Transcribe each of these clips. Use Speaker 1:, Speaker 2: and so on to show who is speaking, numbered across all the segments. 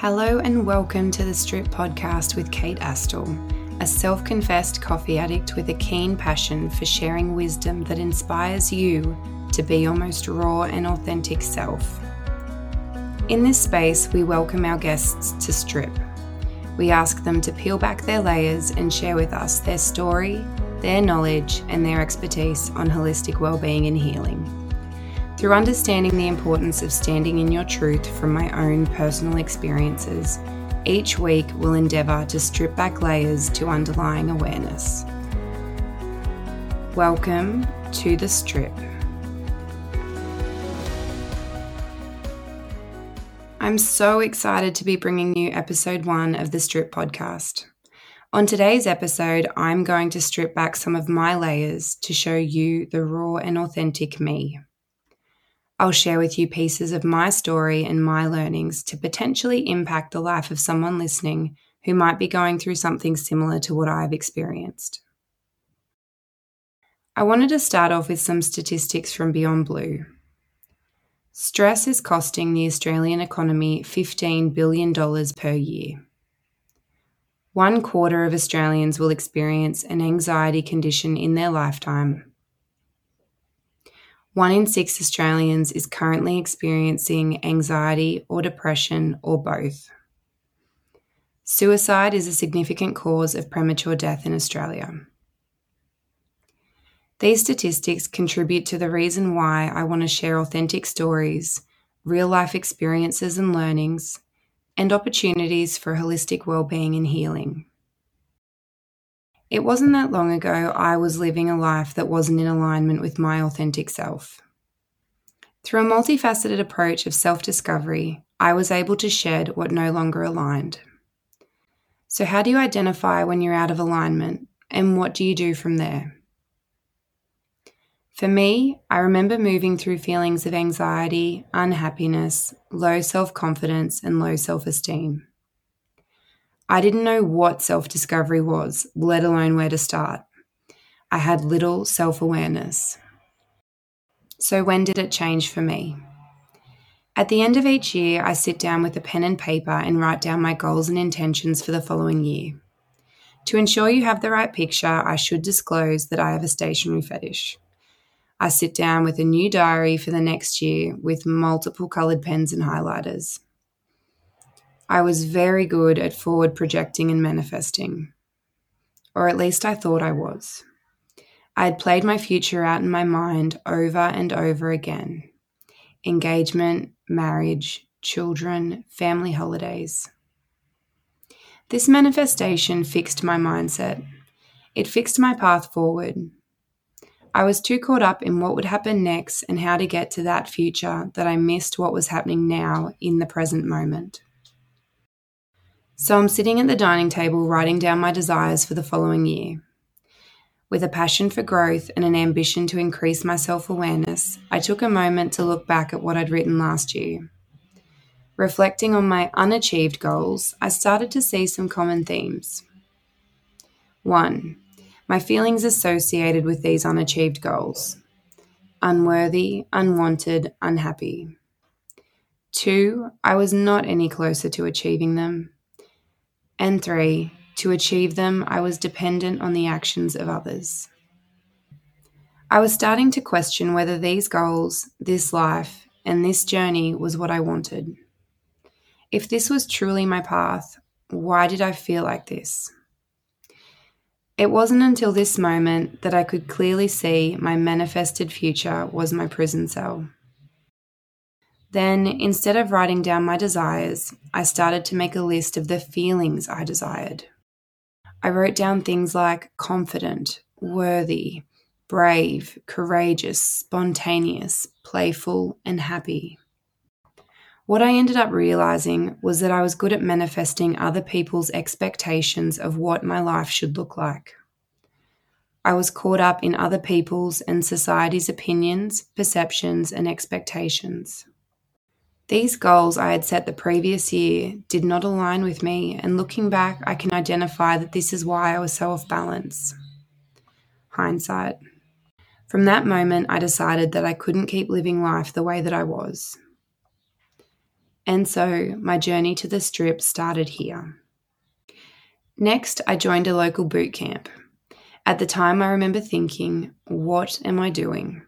Speaker 1: Hello and welcome to the Strip Podcast with Kate Astill, a self confessed coffee addict with a keen passion for sharing wisdom that inspires you to be your most raw and authentic self. In this space, we welcome our guests to strip. We ask them to peel back their layers and share with us their story, their knowledge, and their expertise on holistic well-being and healing. Through understanding the importance of standing in your truth from my own personal experiences, each week we'll endeavour to strip back layers to underlying awareness. Welcome to the strip. I'm so excited to be bringing you episode one of the Strip podcast. On today's episode, I'm going to strip back some of my layers to show you the raw and authentic me. I'll share with you pieces of my story and my learnings to potentially impact the life of someone listening who might be going through something similar to what I've experienced. I wanted to start off with some statistics from Beyond Blue. Stress is costing the Australian economy $15 billion per year. One quarter of Australians will experience an anxiety condition in their lifetime. One in six Australians is currently experiencing anxiety or depression or both. Suicide is a significant cause of premature death in Australia. These statistics contribute to the reason why I want to share authentic stories, real life experiences and learnings, and opportunities for holistic well-being and healing. It wasn't that long ago I was living a life that wasn't in alignment with my authentic self. Through a multifaceted approach of self discovery, I was able to shed what no longer aligned. So, how do you identify when you're out of alignment, and what do you do from there? For me, I remember moving through feelings of anxiety, unhappiness, low self confidence, and low self esteem. I didn't know what self discovery was, let alone where to start. I had little self awareness. So, when did it change for me? At the end of each year, I sit down with a pen and paper and write down my goals and intentions for the following year. To ensure you have the right picture, I should disclose that I have a stationery fetish. I sit down with a new diary for the next year with multiple coloured pens and highlighters. I was very good at forward projecting and manifesting, or at least I thought I was. I had played my future out in my mind over and over again engagement, marriage, children, family holidays. This manifestation fixed my mindset. It fixed my path forward. I was too caught up in what would happen next and how to get to that future that I missed what was happening now in the present moment. So I'm sitting at the dining table writing down my desires for the following year. With a passion for growth and an ambition to increase my self awareness, I took a moment to look back at what I'd written last year. Reflecting on my unachieved goals, I started to see some common themes. 1 my feelings associated with these unachieved goals unworthy, unwanted, unhappy. Two, I was not any closer to achieving them. And three, to achieve them, I was dependent on the actions of others. I was starting to question whether these goals, this life, and this journey was what I wanted. If this was truly my path, why did I feel like this? It wasn't until this moment that I could clearly see my manifested future was my prison cell. Then, instead of writing down my desires, I started to make a list of the feelings I desired. I wrote down things like confident, worthy, brave, courageous, spontaneous, playful, and happy. What I ended up realizing was that I was good at manifesting other people's expectations of what my life should look like. I was caught up in other people's and society's opinions, perceptions, and expectations. These goals I had set the previous year did not align with me, and looking back, I can identify that this is why I was so off balance. Hindsight. From that moment, I decided that I couldn't keep living life the way that I was. And so my journey to the strip started here. Next, I joined a local boot camp. At the time, I remember thinking, what am I doing?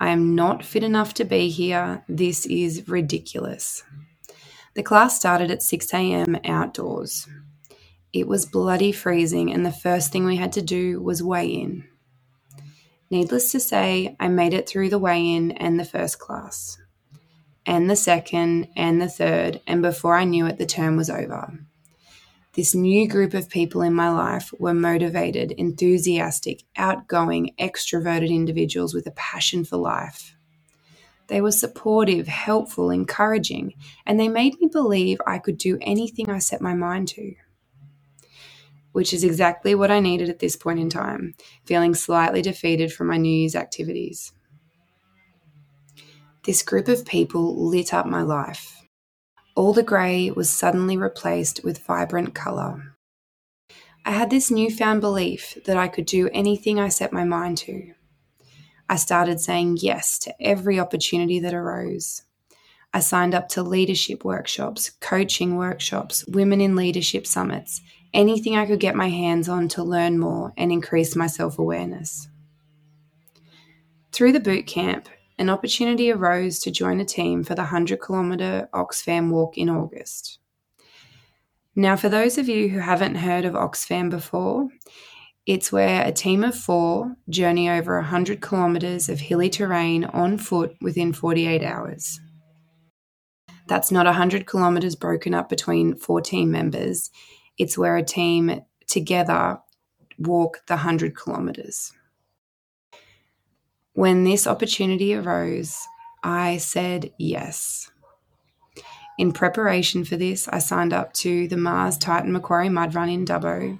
Speaker 1: I am not fit enough to be here. This is ridiculous. The class started at 6 a.m. outdoors. It was bloody freezing, and the first thing we had to do was weigh in. Needless to say, I made it through the weigh in and the first class and the second and the third, and before I knew it, the term was over. This new group of people in my life were motivated, enthusiastic, outgoing, extroverted individuals with a passion for life. They were supportive, helpful, encouraging, and they made me believe I could do anything I set my mind to. Which is exactly what I needed at this point in time, feeling slightly defeated from my New Year's activities. This group of people lit up my life. All the grey was suddenly replaced with vibrant colour. I had this newfound belief that I could do anything I set my mind to. I started saying yes to every opportunity that arose. I signed up to leadership workshops, coaching workshops, women in leadership summits, anything I could get my hands on to learn more and increase my self awareness. Through the boot camp, an opportunity arose to join a team for the 100 kilometre Oxfam walk in August. Now, for those of you who haven't heard of Oxfam before, it's where a team of four journey over 100 kilometres of hilly terrain on foot within 48 hours. That's not 100 kilometres broken up between four team members, it's where a team together walk the 100 kilometres. When this opportunity arose, I said yes. In preparation for this, I signed up to the Mars Titan Macquarie Mud Run in Dubbo,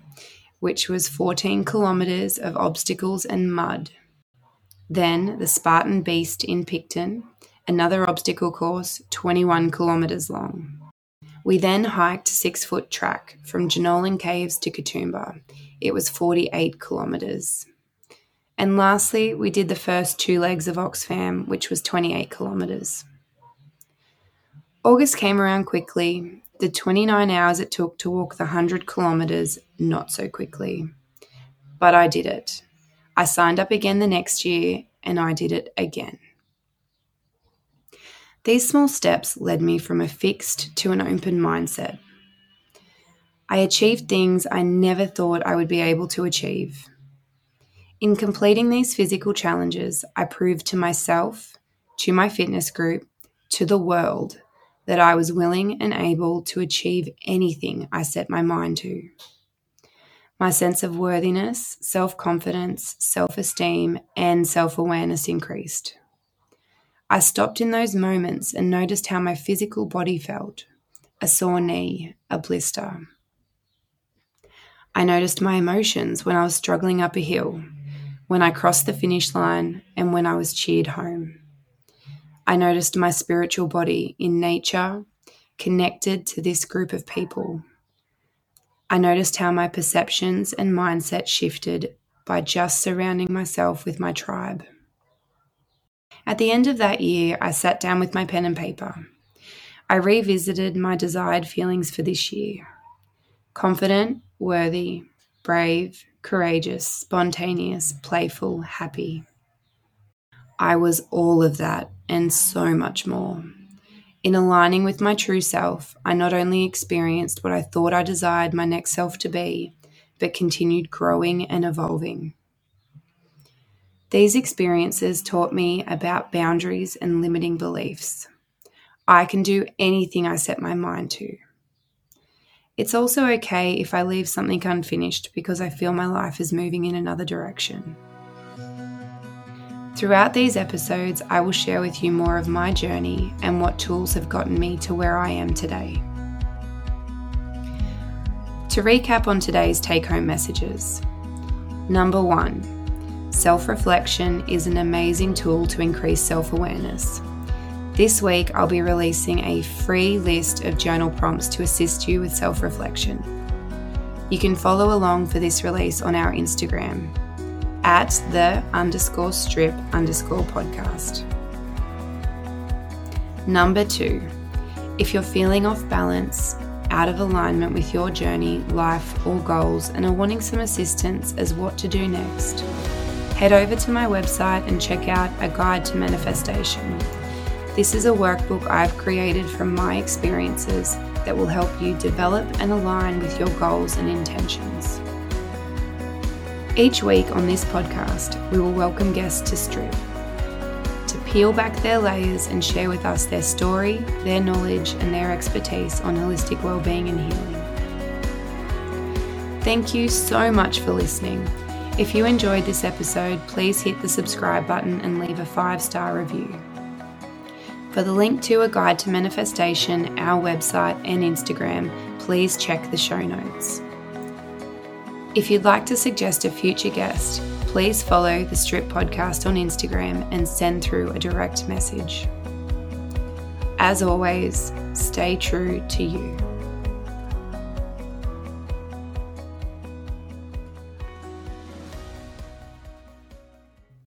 Speaker 1: which was 14 kilometres of obstacles and mud. Then the Spartan Beast in Picton, another obstacle course 21 kilometres long. We then hiked six foot track from Jenolan Caves to Katoomba. It was 48 kilometres. And lastly, we did the first two legs of Oxfam, which was 28 kilometres. August came around quickly. The 29 hours it took to walk the 100 kilometres, not so quickly. But I did it. I signed up again the next year and I did it again. These small steps led me from a fixed to an open mindset. I achieved things I never thought I would be able to achieve. In completing these physical challenges, I proved to myself, to my fitness group, to the world that I was willing and able to achieve anything I set my mind to. My sense of worthiness, self confidence, self esteem, and self awareness increased. I stopped in those moments and noticed how my physical body felt a sore knee, a blister. I noticed my emotions when I was struggling up a hill when I crossed the finish line, and when I was cheered home. I noticed my spiritual body in nature, connected to this group of people. I noticed how my perceptions and mindset shifted by just surrounding myself with my tribe. At the end of that year, I sat down with my pen and paper. I revisited my desired feelings for this year confident, worthy, brave, courageous, spontaneous, playful, happy. I was all of that and so much more. In aligning with my true self, I not only experienced what I thought I desired my next self to be, but continued growing and evolving. These experiences taught me about boundaries and limiting beliefs. I can do anything I set my mind to. It's also okay if I leave something unfinished because I feel my life is moving in another direction. Throughout these episodes, I will share with you more of my journey and what tools have gotten me to where I am today. To recap on today's take home messages Number one, self reflection is an amazing tool to increase self awareness. This week, I'll be releasing a free list of journal prompts to assist you with self reflection. You can follow along for this release on our Instagram at the underscore strip underscore podcast. Number two, If you're feeling off balance, out of alignment with your journey, life, or goals, and are wanting some assistance as what to do next, head over to my website and check out A Guide to Manifestation. This is a workbook I've created from my experiences that will help you develop and align with your goals and intentions. Each week on this podcast, we will welcome guests to Strip to peel back their layers and share with us their story, their knowledge, and their expertise on holistic well-being and healing. Thank you so much for listening. If you enjoyed this episode, please hit the subscribe button and leave a five star review. For the link to a guide to manifestation, our website, and Instagram, please check the show notes. If you'd like to suggest a future guest, please follow the Strip Podcast on Instagram and send through a direct message. As always, stay true to you.